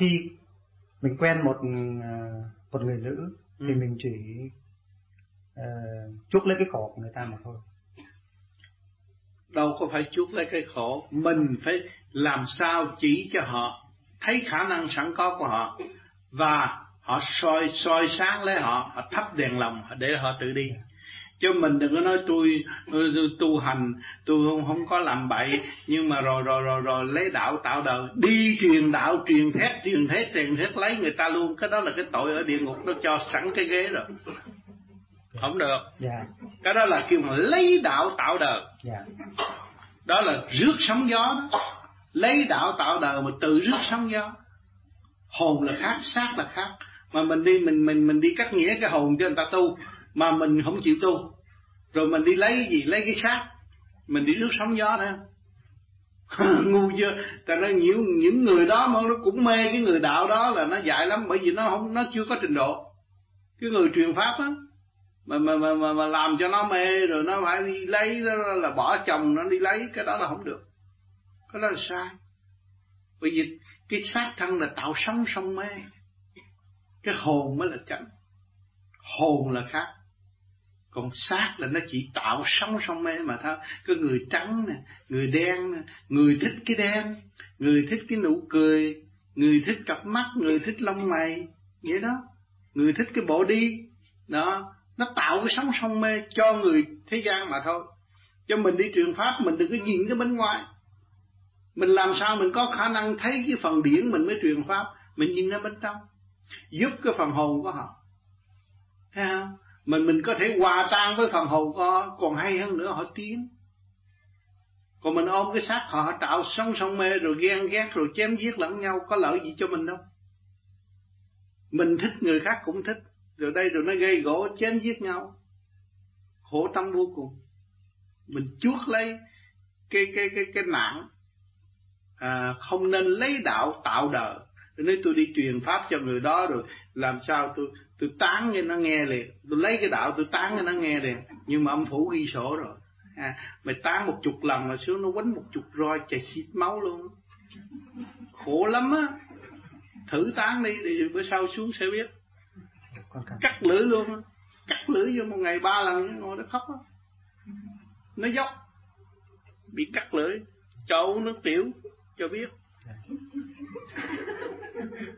khi mình quen một ờ, một người nữ ừ. thì mình chỉ uh, chuốc lấy cái khổ của người ta mà thôi đâu có phải chuốc lấy cái khổ mình phải làm sao chỉ cho họ thấy khả năng sẵn có của họ và họ soi soi sáng lấy họ họ thắp đèn lòng để họ tự đi chứ mình đừng có nói tôi, tu hành tôi không không có làm bậy. Nhưng mà rồi rồi rồi rồi lấy đạo tạo đời. Đi truyền đạo truyền thét truyền thế truyền thét lấy người ta luôn. Cái đó là cái tội ở địa ngục nó cho sẵn cái ghế rồi. Không được. Yeah. Dạ. cái đó là kêu mà lấy đạo tạo đời. Yeah. đó là rước sóng gió đó. Lấy đạo tạo đời mà tự rước sóng gió. Hồn là khác xác là khác. Mà mình đi mình mình mình đi cắt nghĩa cái hồn cho người ta tu mà mình không chịu tu. Rồi mình đi lấy gì? Lấy cái xác. Mình đi rước sóng gió nữa ngu chưa? Ta nói những những người đó mà nó cũng mê cái người đạo đó là nó dại lắm bởi vì nó không nó chưa có trình độ. Cái người truyền pháp đó mà mà mà mà, mà làm cho nó mê rồi nó phải đi lấy đó là bỏ chồng nó đi lấy cái đó là không được. Cái đó là sai. Bởi vì cái xác thân là tạo sống sông mê. Cái hồn mới là chánh, hồn là khác còn xác là nó chỉ tạo sống sông mê mà thôi. Có người trắng nè, người đen nè, người thích cái đen, người thích cái nụ cười, người thích cặp mắt, người thích lông mày, vậy đó. Người thích cái bộ đi. Đó, nó tạo cái sống sông mê cho người thế gian mà thôi. Cho mình đi truyền pháp, mình đừng có nhìn cái bên ngoài. Mình làm sao mình có khả năng thấy cái phần điển mình mới truyền pháp? Mình nhìn ra bên trong. Giúp cái phần hồn của họ. Thấy không? Mình mình có thể hòa tan với phần hồn con còn hay hơn nữa họ tiến. Còn mình ôm cái xác họ, họ tạo sống sông mê rồi ghen ghét rồi chém giết lẫn nhau có lợi gì cho mình đâu. Mình thích người khác cũng thích. Rồi đây rồi nó gây gỗ chém giết nhau. Khổ tâm vô cùng. Mình chuốt lấy cái cái cái cái nạn à, không nên lấy đạo tạo đời nếu tôi đi truyền pháp cho người đó rồi làm sao tôi tôi tán cho nó nghe liền. Tôi lấy cái đạo tôi tán cho nó nghe liền. Nhưng mà âm phủ ghi sổ rồi. À, mày tán một chục lần mà xuống nó quánh một chục roi chảy xịt máu luôn. Khổ lắm á. Thử tán đi thì bữa sau xuống sẽ biết. Cắt lưỡi luôn cắt lưỡi vô một ngày ba lần ngồi nó khóc á. Nó dốc. Bị cắt lưỡi. Chậu nước tiểu cho biết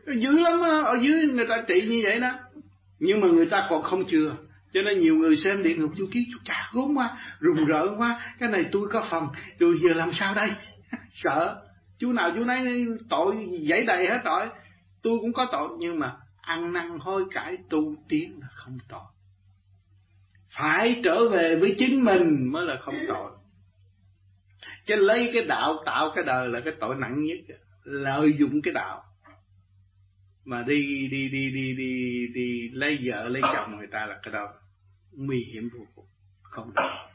dữ lắm đó. ở dưới người ta trị như vậy đó. Nhưng mà người ta còn không chừa. Cho nên nhiều người xem địa ngục chú ký chú chà, gốm quá, rùng rợn quá. Cái này tôi có phần, tôi giờ làm sao đây? Sợ. Chú nào chú nấy tội dãy đầy hết tội. Tôi cũng có tội, nhưng mà ăn năn hối cải, tu tiến là không tội. Phải trở về với chính mình mới là không tội chứ lấy cái đạo tạo cái đời là cái tội nặng nhất. Lợi dụng cái đạo. Mà đi đi đi đi đi đi lấy vợ, lấy chồng người ta là cái đó nguy hiểm vô cùng. Không được.